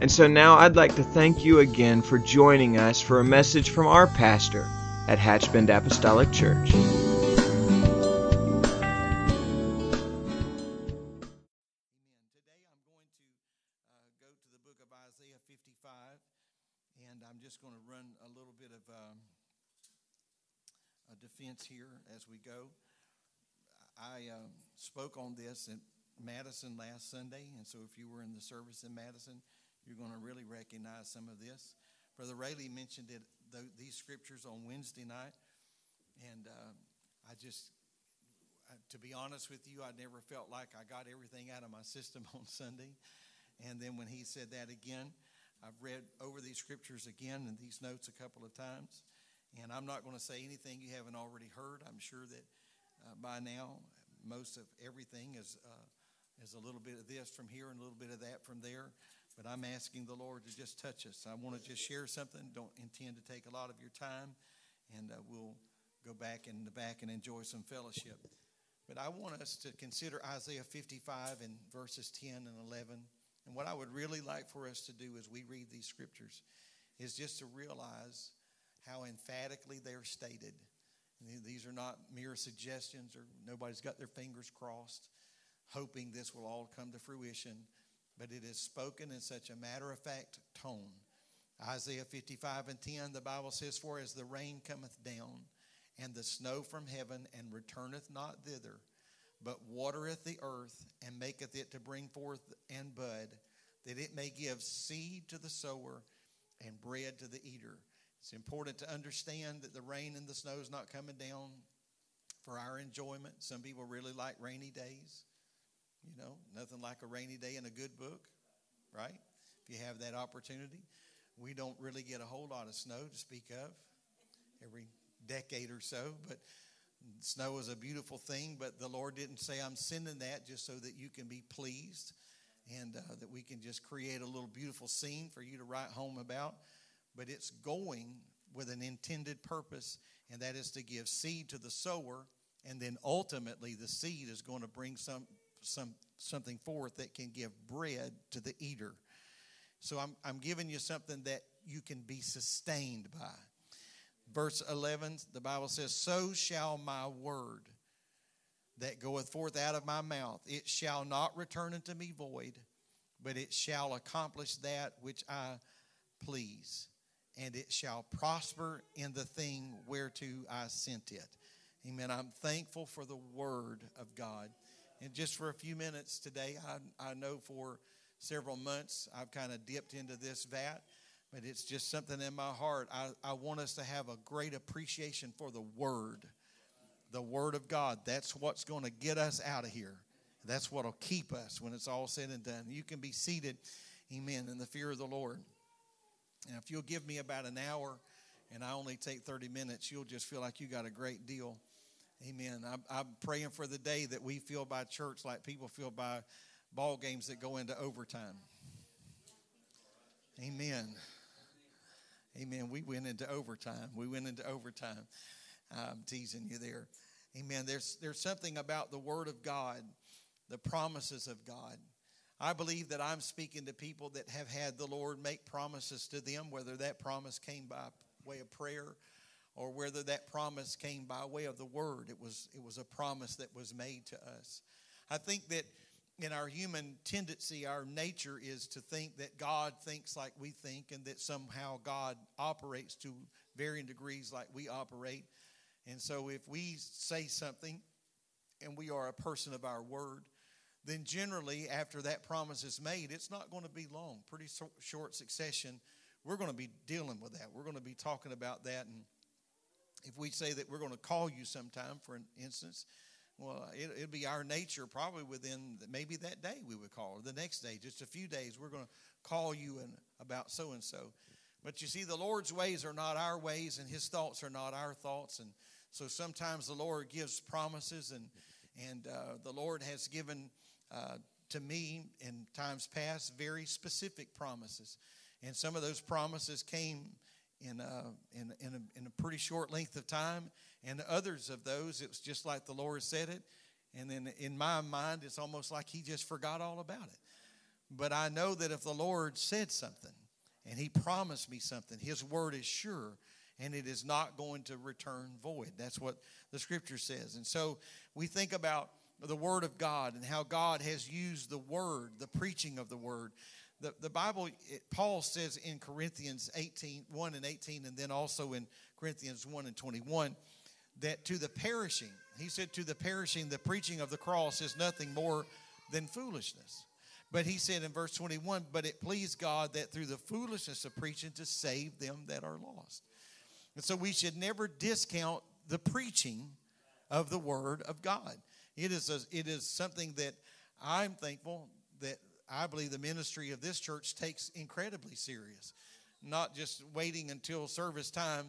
And so now I'd like to thank you again for joining us for a message from our pastor at Hatchbend Apostolic Church. Today I'm going to uh, go to the book of Isaiah 55, and I'm just going to run a little bit of um, a defense here as we go. I uh, spoke on this in Madison last Sunday, and so if you were in the service in Madison, you're going to really recognize some of this. Brother Rayleigh mentioned it, th- these scriptures on Wednesday night, and uh, I just to be honest with you, I never felt like I got everything out of my system on Sunday. And then when he said that again, I've read over these scriptures again and these notes a couple of times. And I'm not going to say anything you haven't already heard. I'm sure that uh, by now, most of everything is, uh, is a little bit of this from here and a little bit of that from there. But I'm asking the Lord to just touch us. I want to just share something. Don't intend to take a lot of your time. And uh, we'll go back in the back and enjoy some fellowship. But I want us to consider Isaiah 55 and verses 10 and 11. And what I would really like for us to do as we read these scriptures is just to realize how emphatically they're stated. These are not mere suggestions or nobody's got their fingers crossed, hoping this will all come to fruition, but it is spoken in such a matter of fact tone. Isaiah 55 and 10, the Bible says, For as the rain cometh down, and the snow from heaven, and returneth not thither, but watereth the earth, and maketh it to bring forth and bud, that it may give seed to the sower and bread to the eater. It's important to understand that the rain and the snow is not coming down for our enjoyment. Some people really like rainy days. You know, nothing like a rainy day in a good book, right? If you have that opportunity. We don't really get a whole lot of snow to speak of every decade or so, but snow is a beautiful thing. But the Lord didn't say, I'm sending that just so that you can be pleased and uh, that we can just create a little beautiful scene for you to write home about. But it's going with an intended purpose, and that is to give seed to the sower, and then ultimately the seed is going to bring some, some something forth that can give bread to the eater. So I'm, I'm giving you something that you can be sustained by. Verse 11, the Bible says, So shall my word that goeth forth out of my mouth, it shall not return unto me void, but it shall accomplish that which I please, and it shall prosper in the thing whereto I sent it. Amen. I'm thankful for the word of God. And just for a few minutes today, I, I know for several months I've kind of dipped into this vat but it's just something in my heart. I, I want us to have a great appreciation for the Word, the Word of God. That's what's going to get us out of here. That's what will keep us when it's all said and done. You can be seated, amen, in the fear of the Lord. And if you'll give me about an hour and I only take 30 minutes, you'll just feel like you got a great deal. Amen. I'm, I'm praying for the day that we feel by church like people feel by ball games that go into overtime. Amen. Amen. We went into overtime. We went into overtime. I'm teasing you there. Amen. There's, there's something about the Word of God, the promises of God. I believe that I'm speaking to people that have had the Lord make promises to them, whether that promise came by way of prayer or whether that promise came by way of the Word. It was, it was a promise that was made to us. I think that in our human tendency, our nature is to think that God thinks like we think and that somehow God operates to varying degrees like we operate. And so if we say something and we are a person of our word, then generally after that promise is made, it's not going to be long, pretty short succession. We're going to be dealing with that. We're going to be talking about that. And if we say that we're going to call you sometime, for an instance, Well, it, it'll be our nature probably within maybe that day we would call, or the next day, just a few days, we're going to call you and about so and so. But you see, the Lord's ways are not our ways, and His thoughts are not our thoughts. And so sometimes the Lord gives promises, and and uh, the Lord has given uh, to me in times past very specific promises, and some of those promises came in a, in, in, a, in a pretty short length of time, and others of those, it was just like the Lord said it. And then in my mind, it's almost like He just forgot all about it. But I know that if the Lord said something and He promised me something, His word is sure and it is not going to return void. That's what the scripture says. And so we think about the word of God and how God has used the word, the preaching of the word, the, the Bible, it, Paul says in Corinthians 18, 1 and 18, and then also in Corinthians 1 and 21, that to the perishing, he said, to the perishing, the preaching of the cross is nothing more than foolishness. But he said in verse 21, but it pleased God that through the foolishness of preaching to save them that are lost. And so we should never discount the preaching of the word of God. It is, a, it is something that I'm thankful that I believe the ministry of this church takes incredibly serious. Not just waiting until service time,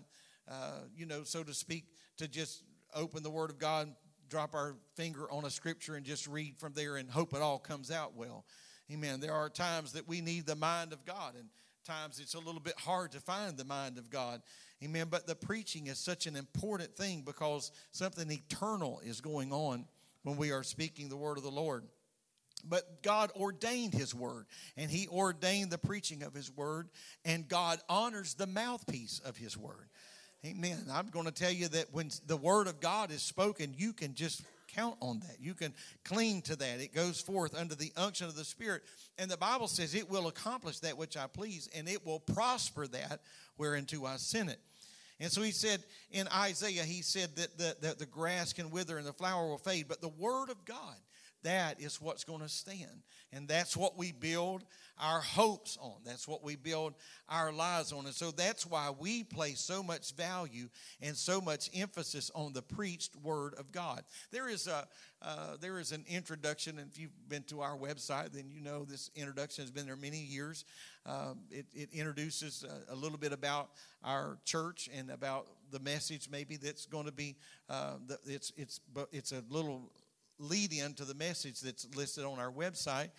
uh, you know, so to speak, to just open the Word of God, drop our finger on a scripture, and just read from there and hope it all comes out well. Amen. There are times that we need the mind of God, and times it's a little bit hard to find the mind of God. Amen. But the preaching is such an important thing because something eternal is going on when we are speaking the word of the Lord. But God ordained His word, and He ordained the preaching of His word, and God honors the mouthpiece of His word. Amen. I'm going to tell you that when the word of God is spoken, you can just count on that. You can cling to that. It goes forth under the unction of the Spirit. And the Bible says it will accomplish that which I please, and it will prosper that whereunto I sent it. And so he said in Isaiah, he said that the, that the grass can wither and the flower will fade, but the word of God that is what's going to stand. And that's what we build our hopes on. That's what we build our lives on. And so that's why we place so much value and so much emphasis on the preached word of God. There is a uh, there is an introduction, and if you've been to our website, then you know this introduction has been there many years. Um, it, it, introduces a, a, little bit about our church and about the message, maybe that's going to be. Uh, the, it's it's it's a little lead in to the message that's listed on our website.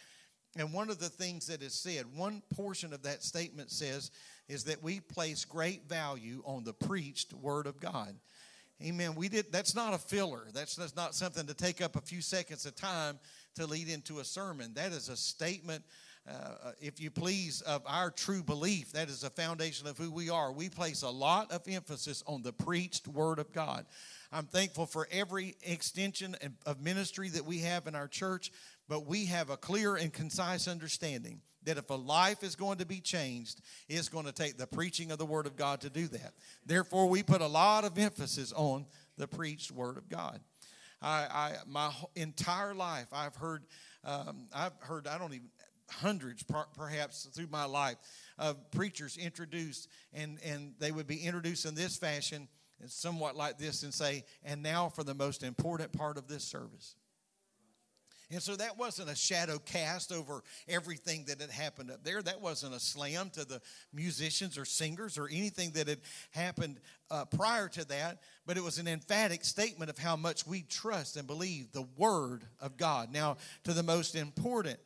And one of the things that is said, one portion of that statement says, is that we place great value on the preached word of God. Amen. We did that's not a filler. That's, that's not something to take up a few seconds of time to lead into a sermon. That is a statement, uh, if you please, of our true belief. That is a foundation of who we are. We place a lot of emphasis on the preached word of God. I'm thankful for every extension of ministry that we have in our church, but we have a clear and concise understanding that if a life is going to be changed, it's going to take the preaching of the Word of God to do that. Therefore, we put a lot of emphasis on the preached Word of God. I, I my entire life, I've heard, um, I've heard, I don't even hundreds perhaps through my life of preachers introduced and and they would be introduced in this fashion somewhat like this and say, and now for the most important part of this service. And so that wasn't a shadow cast over everything that had happened up there. That wasn't a slam to the musicians or singers or anything that had happened uh, prior to that, but it was an emphatic statement of how much we trust and believe the Word of God. Now, to the most important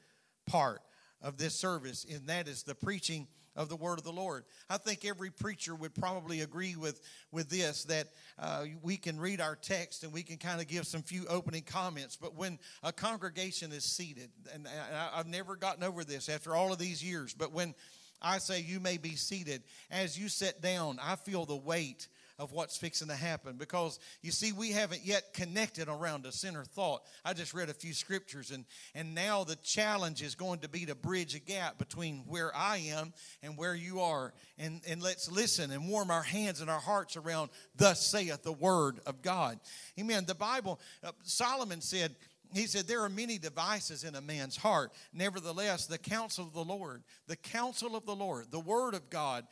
part of this service, and that is the preaching of the word of the Lord. I think every preacher would probably agree with, with this that uh, we can read our text and we can kind of give some few opening comments. But when a congregation is seated, and I, I've never gotten over this after all of these years, but when I say you may be seated, as you sit down, I feel the weight of what's fixing to happen. Because you see we haven't yet connected around a center thought. I just read a few scriptures and and now the challenge is going to be to bridge a gap between where i am and where you are. And and let's listen and warm our hands and our hearts around thus saith the word of god. Amen. The bible uh, solomon said he said, There are many devices in a man's heart. Nevertheless, the counsel of the Lord, the counsel of the Lord, the word of God,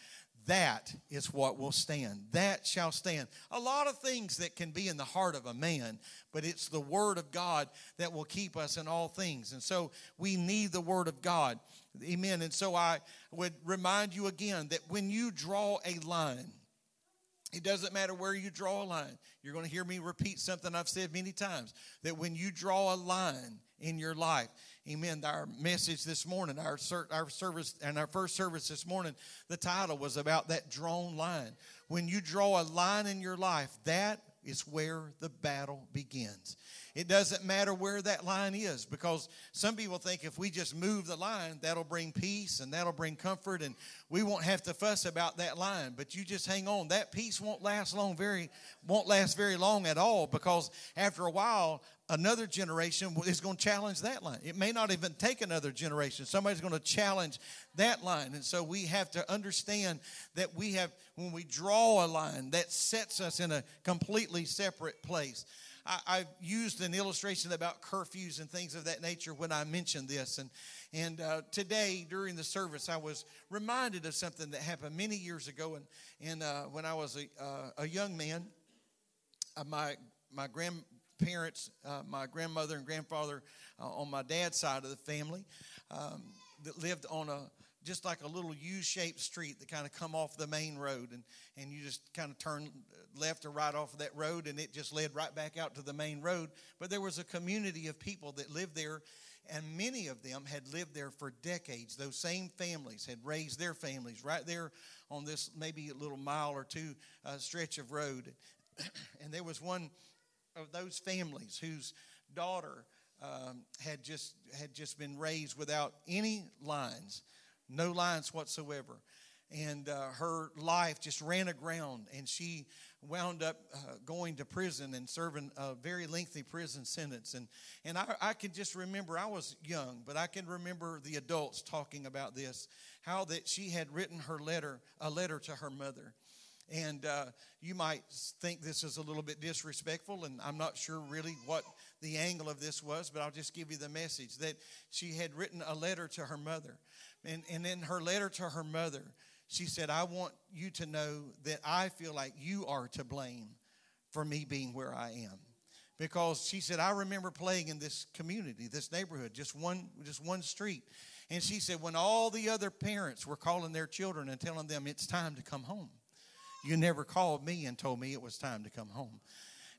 that is what will stand. That shall stand. A lot of things that can be in the heart of a man, but it's the Word of God that will keep us in all things. And so we need the Word of God. Amen. And so I would remind you again that when you draw a line, it doesn't matter where you draw a line. You're going to hear me repeat something I've said many times that when you draw a line in your life, amen. Our message this morning, our, our service, and our first service this morning, the title was about that drawn line. When you draw a line in your life, that is where the battle begins. It doesn't matter where that line is because some people think if we just move the line, that'll bring peace and that'll bring comfort and we won't have to fuss about that line. But you just hang on. That peace won't last long very won't last very long at all because after a while another generation is going to challenge that line. It may not even take another generation. Somebody's going to challenge that line. And so we have to understand that we have, when we draw a line, that sets us in a completely separate place. I, I used an illustration about curfews and things of that nature when I mentioned this. And, and uh, today, during the service, I was reminded of something that happened many years ago. And, and uh, when I was a, uh, a young man, uh, my, my grandparents, uh, my grandmother and grandfather uh, on my dad's side of the family, um, that lived on a just like a little U-shaped street that kind of come off the main road, and and you just kind of turn left or right off of that road, and it just led right back out to the main road. But there was a community of people that lived there, and many of them had lived there for decades. Those same families had raised their families right there on this maybe a little mile or two uh, stretch of road, and there was one of those families whose daughter um, had just had just been raised without any lines no lines whatsoever. And uh, her life just ran aground, and she wound up uh, going to prison and serving a very lengthy prison sentence. And, and I, I can just remember, I was young, but I can remember the adults talking about this how that she had written her letter, a letter to her mother. And uh, you might think this is a little bit disrespectful, and I'm not sure really what the angle of this was, but I'll just give you the message that she had written a letter to her mother. And, and in her letter to her mother, she said, I want you to know that I feel like you are to blame for me being where I am. Because she said, I remember playing in this community, this neighborhood, just one, just one street. And she said, when all the other parents were calling their children and telling them it's time to come home, you never called me and told me it was time to come home.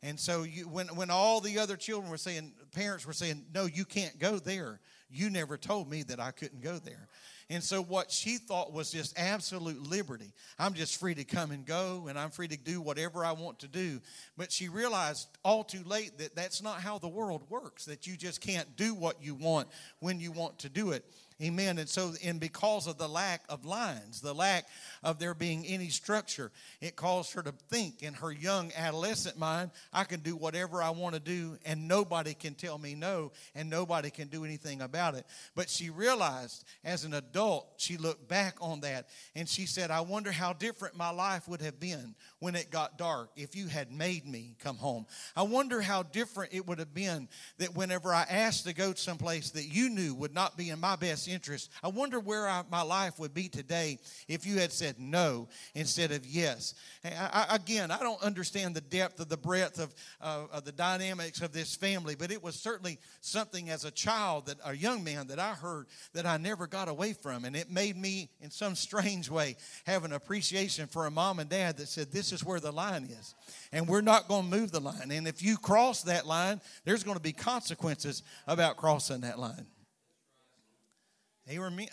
And so you, when, when all the other children were saying, parents were saying, no, you can't go there, you never told me that I couldn't go there. And so, what she thought was just absolute liberty. I'm just free to come and go, and I'm free to do whatever I want to do. But she realized all too late that that's not how the world works, that you just can't do what you want when you want to do it. Amen. And so, and because of the lack of lines, the lack of there being any structure, it caused her to think in her young adolescent mind, I can do whatever I want to do, and nobody can tell me no, and nobody can do anything about it. But she realized as an adult, she looked back on that and she said, I wonder how different my life would have been when it got dark if you had made me come home. I wonder how different it would have been that whenever I asked to go someplace that you knew would not be in my best interest. I wonder where I, my life would be today if you had said no instead of yes. I, again, I don't understand the depth of the breadth of, uh, of the dynamics of this family, but it was certainly something as a child, that a young man, that I heard that I never got away from. And it made me, in some strange way, have an appreciation for a mom and dad that said, This is where the line is. And we're not going to move the line. And if you cross that line, there's going to be consequences about crossing that line.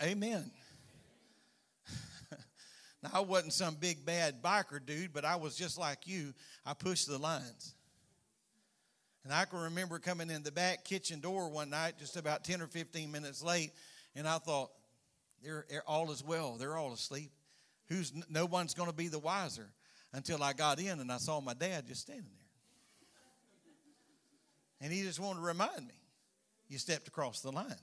Amen. now, I wasn't some big bad biker dude, but I was just like you. I pushed the lines. And I can remember coming in the back kitchen door one night, just about 10 or 15 minutes late, and I thought, they're, all is well. They're all asleep. Who's no one's going to be the wiser until I got in and I saw my dad just standing there. And he just wanted to remind me, you stepped across the line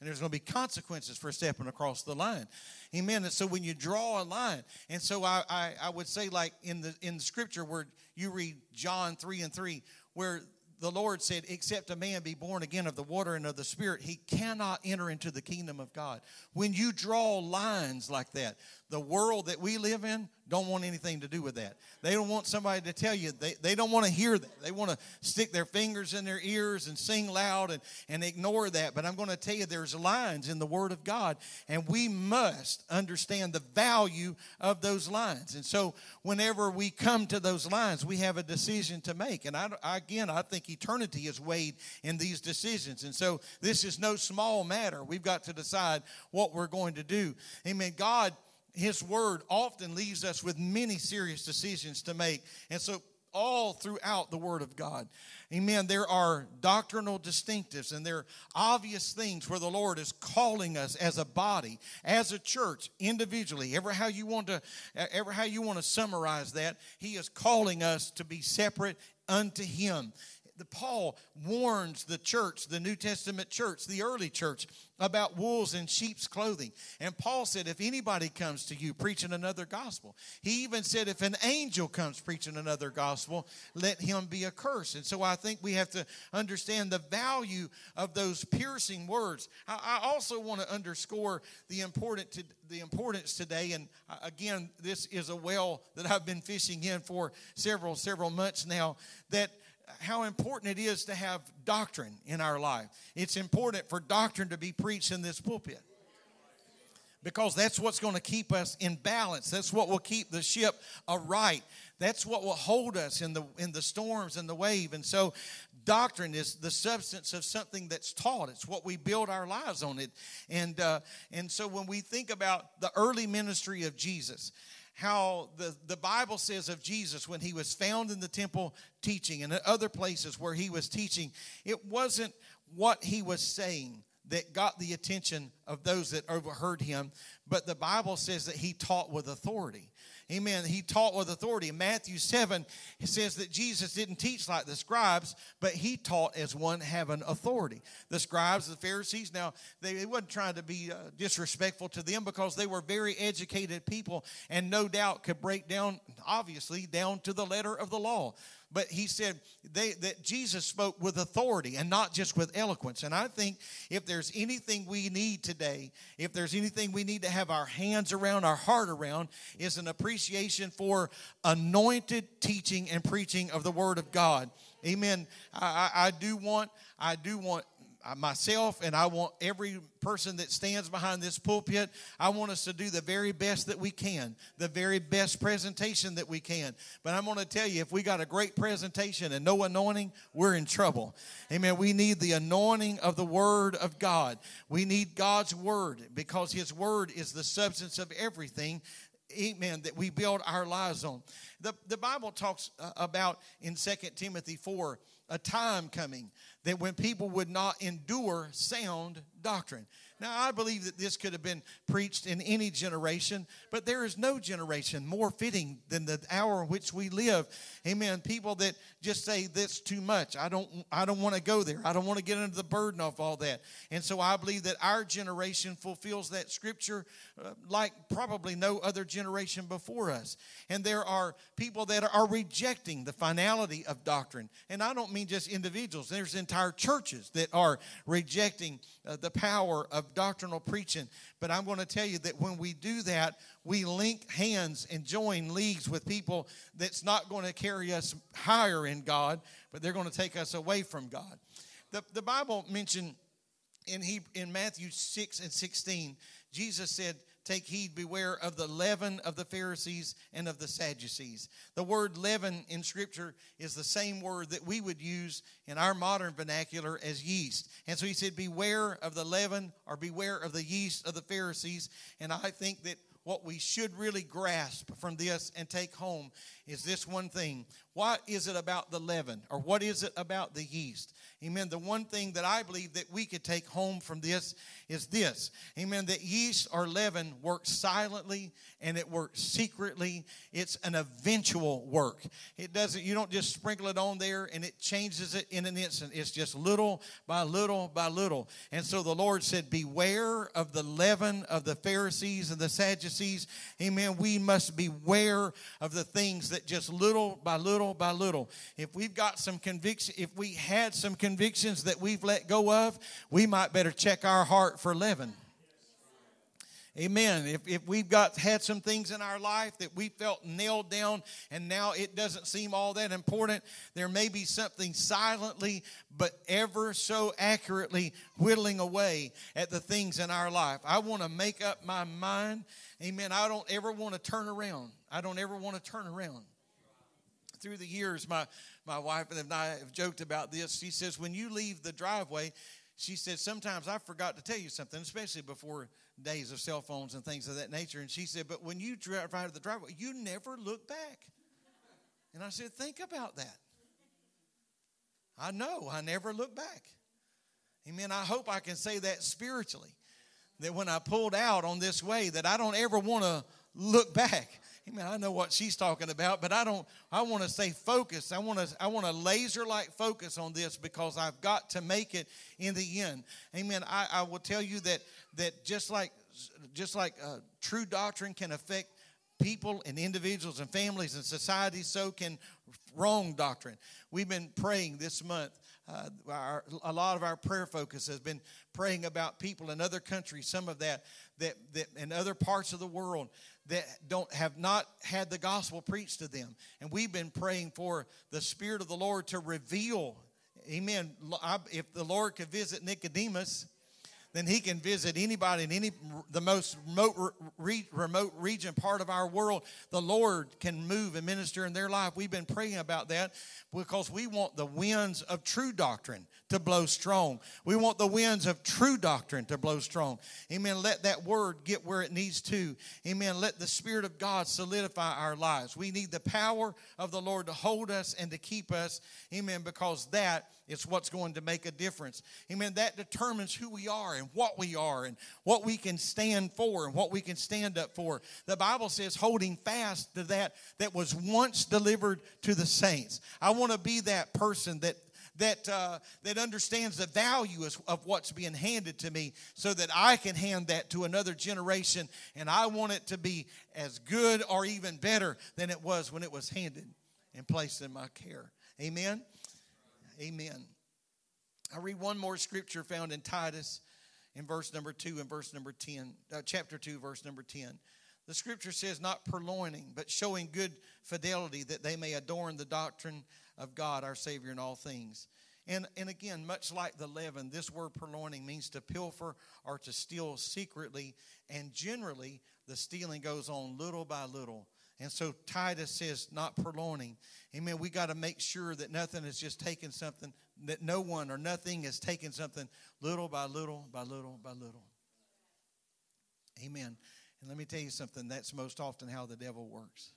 and there's going to be consequences for stepping across the line amen and so when you draw a line and so I, I, I would say like in the in the scripture where you read john 3 and 3 where the Lord said, Except a man be born again of the water and of the Spirit, he cannot enter into the kingdom of God. When you draw lines like that, the world that we live in don't want anything to do with that. They don't want somebody to tell you, they, they don't want to hear that. They want to stick their fingers in their ears and sing loud and, and ignore that. But I'm going to tell you, there's lines in the Word of God, and we must understand the value of those lines. And so, whenever we come to those lines, we have a decision to make. And I, again, I think eternity is weighed in these decisions. And so, this is no small matter. We've got to decide what we're going to do. Amen. God his Word often leaves us with many serious decisions to make. And so, all throughout the Word of God, amen, there are doctrinal distinctives and there are obvious things where the Lord is calling us as a body, as a church, individually, ever how you want to, ever how you want to summarize that, He is calling us to be separate unto Him the Paul warns the church, the New Testament church, the early church, about wolves in sheep's clothing. And Paul said, if anybody comes to you preaching another gospel, he even said, if an angel comes preaching another gospel, let him be accursed. And so I think we have to understand the value of those piercing words. I, also want to underscore the important to, the importance today. And uh, again, this is a well that I've been fishing in for several several months now. That how important it is to have doctrine in our life. It's important for doctrine to be preached in this pulpit because that's what's going to keep us in balance. That's what will keep the ship aright. That's what will hold us in the in the storms and the wave. And so doctrine is the substance of something that's taught. It's what we build our lives on it. And uh, and so when we think about the early ministry of Jesus, how the, the Bible says of Jesus when he was found in the temple teaching and at other places where he was teaching, it wasn't what he was saying that got the attention of those that overheard him, but the Bible says that he taught with authority. Amen. He taught with authority. Matthew 7, it says that Jesus didn't teach like the scribes, but he taught as one having authority. The scribes, the Pharisees, now, they, they wasn't trying to be uh, disrespectful to them because they were very educated people and no doubt could break down, obviously, down to the letter of the law but he said they, that Jesus spoke with authority and not just with eloquence. And I think if there's anything we need today, if there's anything we need to have our hands around, our heart around, is an appreciation for anointed teaching and preaching of the Word of God. Amen. I, I, I do want, I do want myself and I want every person that stands behind this pulpit, I want us to do the very best that we can, the very best presentation that we can. But I'm going to tell you, if we got a great presentation and no anointing, we're in trouble. Amen. We need the anointing of the Word of God. We need God's Word because His Word is the substance of everything amen that we build our lives on the, the bible talks uh, about in 2 timothy 4 a time coming that when people would not endure sound doctrine. Now, I believe that this could have been preached in any generation, but there is no generation more fitting than the hour in which we live. Amen. People that just say that's too much. I don't I don't want to go there. I don't want to get into the burden of all that. And so I believe that our generation fulfills that scripture uh, like probably no other generation before us. And there are people that are rejecting the finality of doctrine. And I don't mean just individuals. There's entire churches that are rejecting uh, the power of doctrinal preaching. But I'm going to tell you that when we do that, we link hands and join leagues with people that's not going to carry us higher in God, but they're going to take us away from God. The, the Bible mentioned in, he, in Matthew 6 and 16, Jesus said, Take heed, beware of the leaven of the Pharisees and of the Sadducees. The word leaven in Scripture is the same word that we would use in our modern vernacular as yeast. And so he said, Beware of the leaven or beware of the yeast of the Pharisees. And I think that what we should really grasp from this and take home is this one thing. What is it about the leaven or what is it about the yeast? Amen. The one thing that I believe that we could take home from this is this. Amen. That yeast or leaven works silently and it works secretly. It's an eventual work. It doesn't, you don't just sprinkle it on there and it changes it in an instant. It's just little by little by little. And so the Lord said, Beware of the leaven of the Pharisees and the Sadducees. Amen. We must beware of the things that that just little by little by little, if we've got some conviction, if we had some convictions that we've let go of, we might better check our heart for leaven. Amen. If, if we've got had some things in our life that we felt nailed down and now it doesn't seem all that important, there may be something silently but ever so accurately whittling away at the things in our life. I want to make up my mind. Amen. I don't ever want to turn around. I don't ever want to turn around. Through the years, my, my wife and I have joked about this. She says, when you leave the driveway, she said, sometimes I forgot to tell you something, especially before days of cell phones and things of that nature. And she said, But when you drive out of the driveway, you never look back. And I said, Think about that. I know, I never look back. Amen. I hope I can say that spiritually. That when I pulled out on this way, that I don't ever want to look back. Amen. I know what she's talking about, but I don't. I want to stay focused. I want to. I want to laser like focus on this because I've got to make it in the end. Amen. I, I will tell you that that just like just like uh, true doctrine can affect people and individuals and families and societies, so can wrong doctrine. We've been praying this month. Uh, our, a lot of our prayer focus has been praying about people in other countries, some of that, that, that in other parts of the world that don't have not had the gospel preached to them. And we've been praying for the Spirit of the Lord to reveal. Amen. If the Lord could visit Nicodemus, then he can visit anybody in any the most remote, remote region part of our world. The lord can move and minister in their life. We've been praying about that because we want the winds of true doctrine to blow strong. We want the winds of true doctrine to blow strong. Amen. Let that word get where it needs to. Amen. Let the spirit of god solidify our lives. We need the power of the lord to hold us and to keep us. Amen. Because that is what's going to make a difference amen that determines who we are and what we are and what we can stand for and what we can stand up for. The Bible says holding fast to that that was once delivered to the saints. I want to be that person that that uh, that understands the value of what's being handed to me so that I can hand that to another generation and I want it to be as good or even better than it was when it was handed and placed in my care. Amen. Amen. I read one more scripture found in Titus in verse number 2 and verse number 10, uh, chapter 2, verse number 10. The scripture says, not purloining, but showing good fidelity that they may adorn the doctrine of God, our Savior, in all things. And, and again, much like the leaven, this word purloining means to pilfer or to steal secretly. And generally, the stealing goes on little by little. And so Titus says, not purloining. Amen. We got to make sure that nothing is just taking something that no one or nothing is taking something little by little by little by little. Amen. And let me tell you something that's most often how the devil works.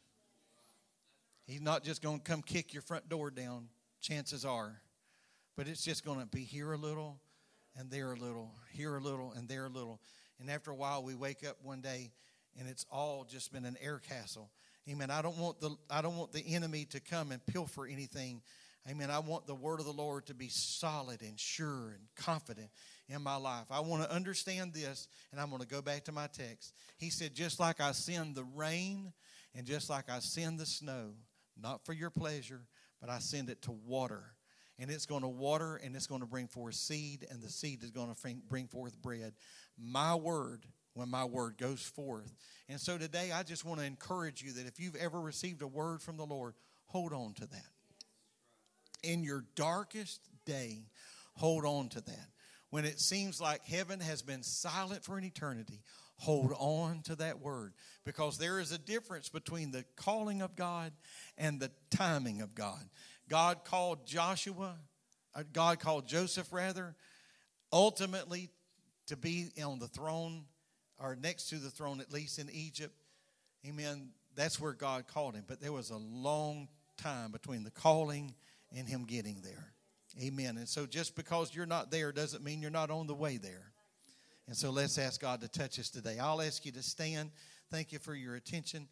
He's not just going to come kick your front door down, chances are, but it's just going to be here a little and there a little, here a little and there a little. And after a while, we wake up one day and it's all just been an air castle. Amen. I don't want the I don't want the enemy to come and pilfer anything Amen. I want the word of the Lord to be solid and sure and confident in my life. I want to understand this, and I'm going to go back to my text. He said, Just like I send the rain and just like I send the snow, not for your pleasure, but I send it to water. And it's going to water and it's going to bring forth seed, and the seed is going to bring forth bread. My word, when my word goes forth. And so today, I just want to encourage you that if you've ever received a word from the Lord, hold on to that in your darkest day, hold on to that. When it seems like heaven has been silent for an eternity, hold on to that word because there is a difference between the calling of God and the timing of God. God called Joshua, uh, God called Joseph rather, ultimately to be on the throne or next to the throne, at least in Egypt. Amen. That's where God called him. But there was a long time between the calling and him getting there. Amen. And so just because you're not there doesn't mean you're not on the way there. And so let's ask God to touch us today. I'll ask you to stand. Thank you for your attention.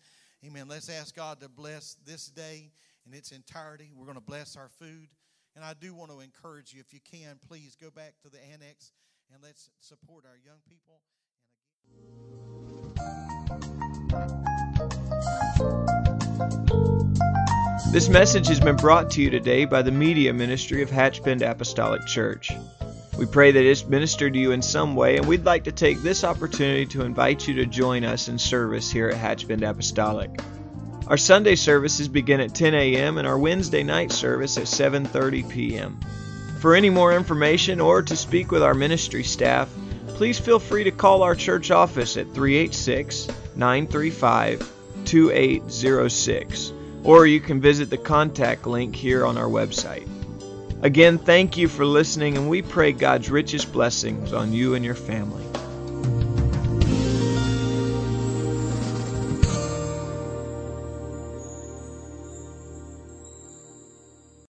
Amen. Let's ask God to bless this day in its entirety. We're going to bless our food. And I do want to encourage you, if you can, please go back to the annex and let's support our young people. This message has been brought to you today by the media ministry of Hatchbend Apostolic Church. We pray that it's ministered to you in some way, and we'd like to take this opportunity to invite you to join us in service here at Hatchbend Apostolic. Our Sunday services begin at 10 a.m. and our Wednesday night service at 7:30 p.m. For any more information or to speak with our ministry staff, please feel free to call our church office at 386 935 2806 or you can visit the contact link here on our website. Again, thank you for listening, and we pray God's richest blessings on you and your family.